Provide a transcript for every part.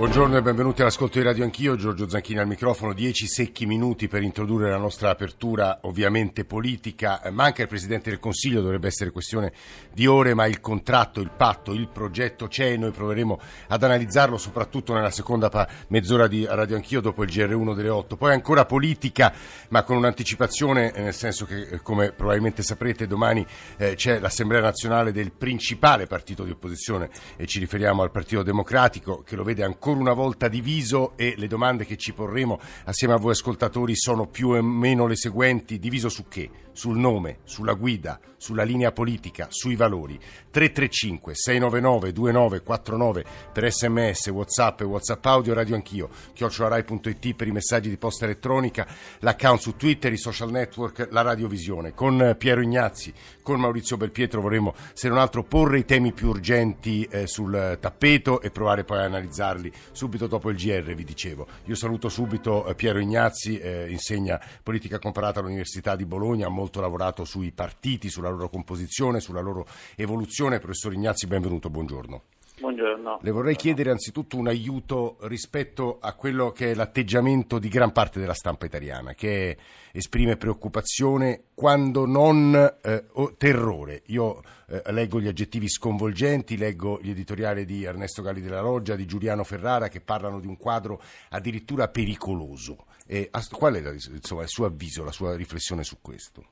Buongiorno e benvenuti all'ascolto di Radio Anch'io, Giorgio Zanchini al microfono, dieci secchi minuti per introdurre la nostra apertura ovviamente politica, manca il Presidente del Consiglio, dovrebbe essere questione di ore, ma il contratto, il patto, il progetto c'è e noi proveremo ad analizzarlo soprattutto nella seconda mezz'ora di Radio Anch'io dopo il GR1 delle 8. Poi ancora politica, ma con un'anticipazione, nel senso che eh, come probabilmente saprete domani eh, c'è l'Assemblea nazionale del principale partito di opposizione e ci riferiamo al Partito Democratico che lo vede ancora ancora una volta diviso e le domande che ci porremo assieme a voi ascoltatori sono più o meno le seguenti. Diviso su che? Sul nome, sulla guida, sulla linea politica, sui valori. 335 699 2949 per sms, whatsapp e whatsapp audio, radio anch'io, chiocciolarai.it per i messaggi di posta elettronica, l'account su Twitter, i social network, la radiovisione. Con Piero Ignazzi, con Maurizio Belpietro vorremmo, se non altro, porre i temi più urgenti eh, sul tappeto e provare poi a analizzarli subito dopo il GR, vi dicevo. Io saluto subito eh, Piero Ignazzi, eh, insegna politica comparata all'Università di Bologna, ha molto lavorato sui partiti, sulla loro composizione, sulla loro evoluzione. Professor Ignazzi, benvenuto, buongiorno. Buongiorno. Le vorrei chiedere anzitutto un aiuto rispetto a quello che è l'atteggiamento di gran parte della stampa italiana, che esprime preoccupazione quando non eh, terrore. Io eh, leggo gli aggettivi sconvolgenti, leggo gli editoriali di Ernesto Galli della Loggia, di Giuliano Ferrara che parlano di un quadro addirittura pericoloso. E, qual è la, insomma, il suo avviso, la sua riflessione su questo?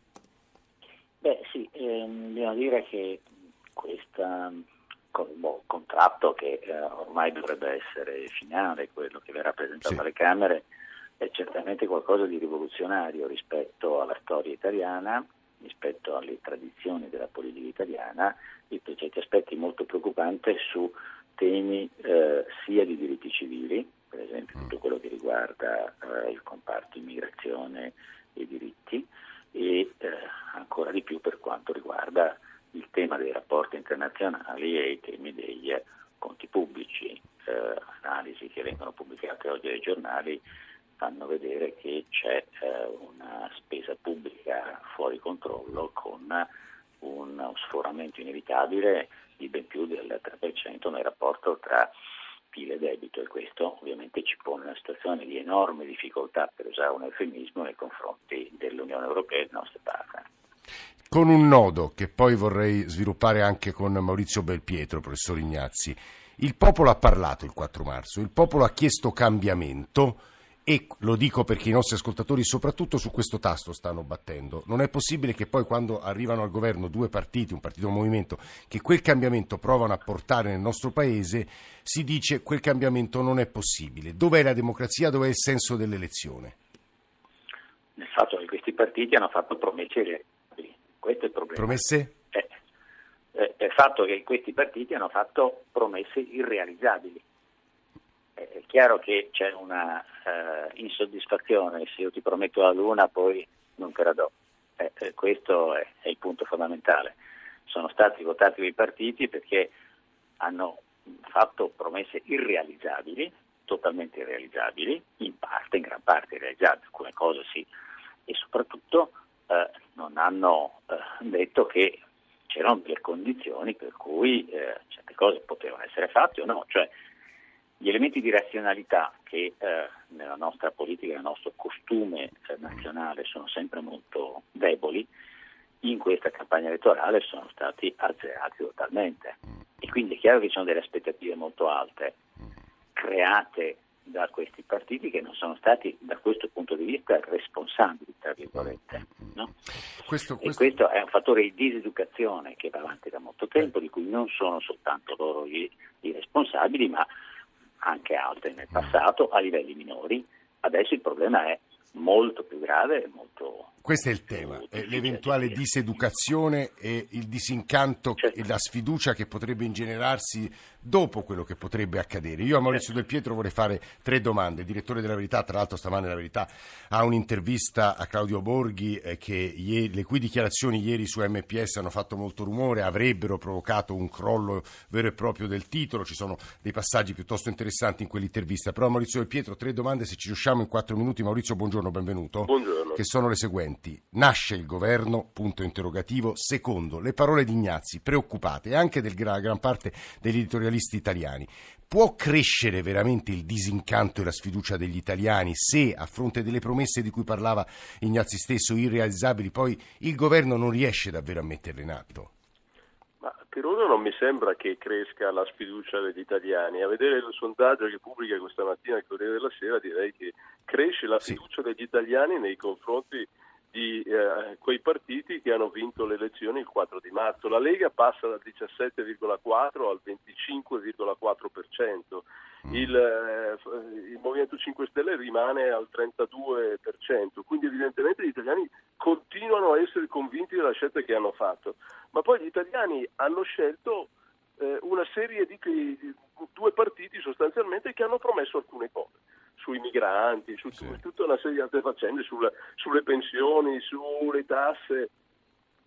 Beh sì, ehm, bisogna dire che questa boh, contratto che eh, ormai dovrebbe essere finale, quello che verrà presentato sì. alle Camere, è certamente qualcosa di rivoluzionario rispetto alla storia italiana, rispetto alle tradizioni della politica italiana e per certi aspetti molto preoccupante su temi eh, sia di diritti civili, per esempio tutto quello che riguarda eh, il comparto immigrazione e diritti, e eh, ancora di più per quanto riguarda il tema dei rapporti internazionali e i temi dei conti pubblici. Eh, analisi che vengono pubblicate oggi dai giornali fanno vedere che c'è eh, una spesa pubblica fuori controllo con un sforamento inevitabile di ben più del 3% nel rapporto tra PIL e debito e questo ovviamente ci pone una situazione di enorme difficoltà, per usare un eufemismo, nei confronti dell'Unione Europea e dei nostri partner con un nodo che poi vorrei sviluppare anche con Maurizio Belpietro, professor Ignazzi. Il popolo ha parlato il 4 marzo, il popolo ha chiesto cambiamento e lo dico perché i nostri ascoltatori soprattutto su questo tasto stanno battendo. Non è possibile che poi quando arrivano al governo due partiti, un partito e un movimento, che quel cambiamento provano a portare nel nostro paese, si dice quel cambiamento non è possibile. Dov'è la democrazia, dov'è il senso dell'elezione? Nel fatto che questi partiti hanno fatto promesse questo è il problema. Promesse? È, è, è il fatto che questi partiti hanno fatto promesse irrealizzabili. È chiaro che c'è una uh, insoddisfazione, se io ti prometto la luna poi non te la do. Eh, eh, questo è, è, il punto fondamentale. Sono stati votati quei partiti perché hanno fatto promesse irrealizzabili, totalmente irrealizzabili, in parte, in gran parte irrealizzabili, alcune cose sì, e soprattutto eh, non hanno eh, detto che c'erano delle condizioni per cui eh, certe cose potevano essere fatte o no, cioè gli elementi di razionalità che eh, nella nostra politica, nel nostro costume eh, nazionale sono sempre molto deboli, in questa campagna elettorale sono stati azzerati totalmente. E quindi è chiaro che ci sono delle aspettative molto alte, create da questi partiti che non sono stati da questo punto di vista responsabili, tra virgolette. No? Questo, questo... E questo è un fattore di diseducazione che va avanti da molto tempo, di cui non sono soltanto loro i, i responsabili, ma anche altri nel passato a livelli minori. Adesso il problema è molto più grave e molto questo è il tema, l'eventuale diseducazione e il disincanto certo. e la sfiducia che potrebbe ingenerarsi dopo quello che potrebbe accadere. Io a Maurizio certo. Del Pietro vorrei fare tre domande. Il direttore della Verità, tra l'altro stamane la Verità, ha un'intervista a Claudio Borghi eh, che ieri, le cui dichiarazioni ieri su MPS hanno fatto molto rumore, avrebbero provocato un crollo vero e proprio del titolo. Ci sono dei passaggi piuttosto interessanti in quell'intervista. Però Maurizio Del Pietro, tre domande se ci riusciamo in quattro minuti. Maurizio, buongiorno, benvenuto. Buongiorno. Che sono le seguenti. Nasce il governo? Punto interrogativo. Secondo le parole di Ignazzi, preoccupate anche della gran parte degli editorialisti italiani. Può crescere veramente il disincanto e la sfiducia degli italiani se, a fronte delle promesse di cui parlava Ignazzi stesso, irrealizzabili, poi il governo non riesce davvero a metterle in atto? Ora non mi sembra che cresca la sfiducia degli italiani. A vedere il sondaggio che pubblica questa mattina il Corriere della Sera direi che cresce la fiducia sì. degli italiani nei confronti di eh, quei partiti che hanno vinto le elezioni il 4 di marzo. La Lega passa dal 17,4 al 25,4%, mm. Il, eh, il Movimento 5 Stelle rimane al 32%, quindi evidentemente gli italiani continuano a essere convinti della scelta che hanno fatto, ma poi gli italiani hanno scelto eh, una serie di, di due partiti sostanzialmente che hanno promesso alcune cose. Sui migranti, su sì. tutta una serie di altre faccende, sulle, sulle pensioni, sulle tasse,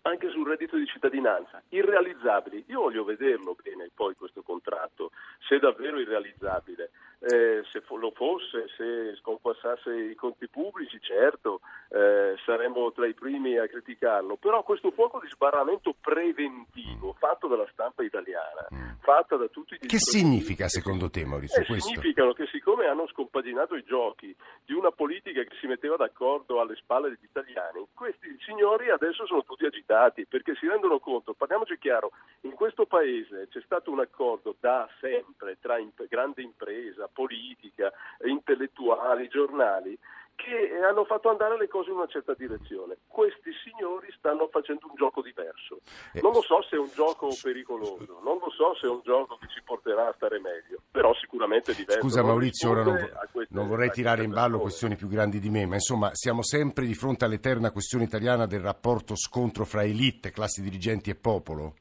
anche sul reddito di cittadinanza, irrealizzabili. Io voglio vederlo bene poi questo contratto, se è davvero irrealizzabile. Eh, se lo fosse, se sconquassasse i conti pubblici, certo, eh, saremmo tra i primi a criticarlo, però questo fuoco di sbarramento preventivo fatto dalla stampa italiana, mm. fatto da tutti gli... Che significa secondo te Maurizio? Eh, significano che siccome hanno scompaginato i giochi di una politica che si metteva d'accordo alle spalle degli italiani, questi signori adesso sono tutti agitati perché si rendono conto, parliamoci chiaro, in questo paese c'è stato un accordo da sempre tra imp- grande impresa, politica, intellettuali, giornali, che hanno fatto andare le cose in una certa direzione. Questi signori stanno facendo un gioco diverso. Eh, non lo so se è un gioco pericoloso, non lo so se è un gioco che ci porterà a stare meglio, però sicuramente diverso. Scusa Maurizio, ora non, queste, non vorrei tirare in ballo questioni più grandi di me, ma insomma siamo sempre di fronte all'eterna questione italiana del rapporto scontro fra elite, classi dirigenti e popolo.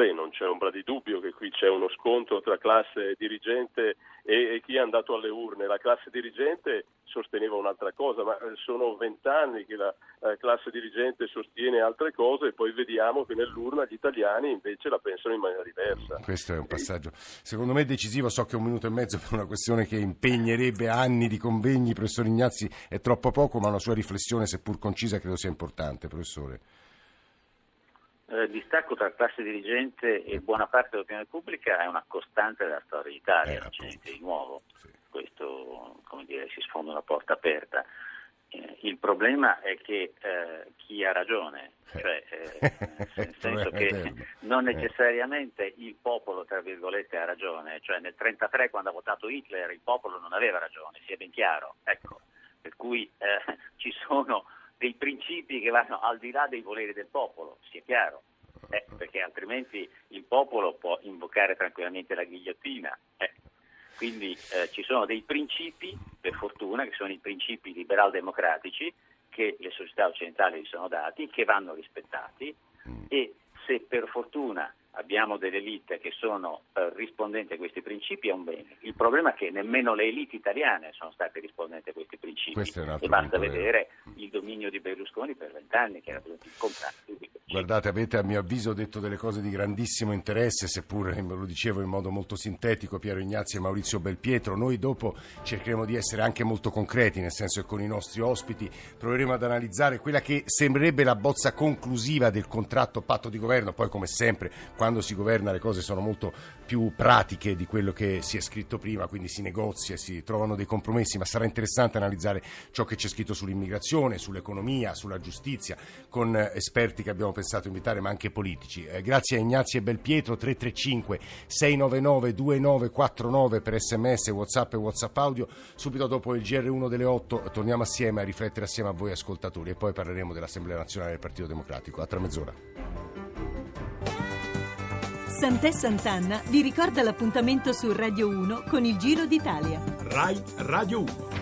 Beh, non c'è ombra di dubbio che qui c'è uno scontro tra classe dirigente e, e chi è andato alle urne. La classe dirigente sosteneva un'altra cosa, ma eh, sono vent'anni che la eh, classe dirigente sostiene altre cose e poi vediamo che nell'urna gli italiani invece la pensano in maniera diversa. Questo è un passaggio secondo me decisivo, so che un minuto e mezzo per una questione che impegnerebbe anni di convegni, professor Ignazzi è troppo poco, ma una sua riflessione seppur concisa credo sia importante, professore eh, distacco tra classe dirigente e buona parte dell'opinione pubblica è una costante della storia d'Italia, eh, non c'è niente di nuovo. Sì. Questo, come dire, si sfonda una porta aperta. Eh, il problema è che eh, chi ha ragione, eh. cioè, eh, nel senso che non necessariamente il popolo, tra virgolette, ha ragione, cioè nel 1933 quando ha votato Hitler il popolo non aveva ragione, sia ben chiaro, ecco, per cui ci sono dei principi che vanno al di là dei voleri del popolo, sia chiaro, eh, perché altrimenti il popolo può invocare tranquillamente la ghigliottina. Eh. Quindi eh, ci sono dei principi, per fortuna, che sono i principi liberal-democratici che le società occidentali gli sono dati, che vanno rispettati mm. e se per fortuna abbiamo delle elite che sono eh, rispondenti a questi principi è un bene. Il problema è che nemmeno le elite italiane sono state rispondenti a questi principi e basta vedere il dominio di Berlusconi per vent'anni che era venuto in contrasto. Guardate, avete a mio avviso detto delle cose di grandissimo interesse, seppur eh, lo dicevo in modo molto sintetico Piero Ignazio e Maurizio Belpietro. Noi dopo cercheremo di essere anche molto concreti, nel senso che con i nostri ospiti proveremo ad analizzare quella che sembrerebbe la bozza conclusiva del contratto patto di governo, poi come sempre quando si governa le cose sono molto più pratiche di quello che si è scritto prima, quindi si negozia, si trovano dei compromessi, ma sarà interessante analizzare ciò che c'è scritto sull'immigrazione, sull'economia, sulla giustizia, con eh, esperti che abbiamo pensato invitare, ma anche politici. Eh, grazie a Ignazio e Belpietro, 335 699 2949 per sms, whatsapp e whatsapp audio. Subito dopo il GR1 delle 8 torniamo assieme a riflettere assieme a voi ascoltatori e poi parleremo dell'Assemblea nazionale del Partito Democratico. A tra mezz'ora. Sant'è Sant'Anna vi ricorda l'appuntamento su Radio 1 con il Giro d'Italia. Rai Radio 1.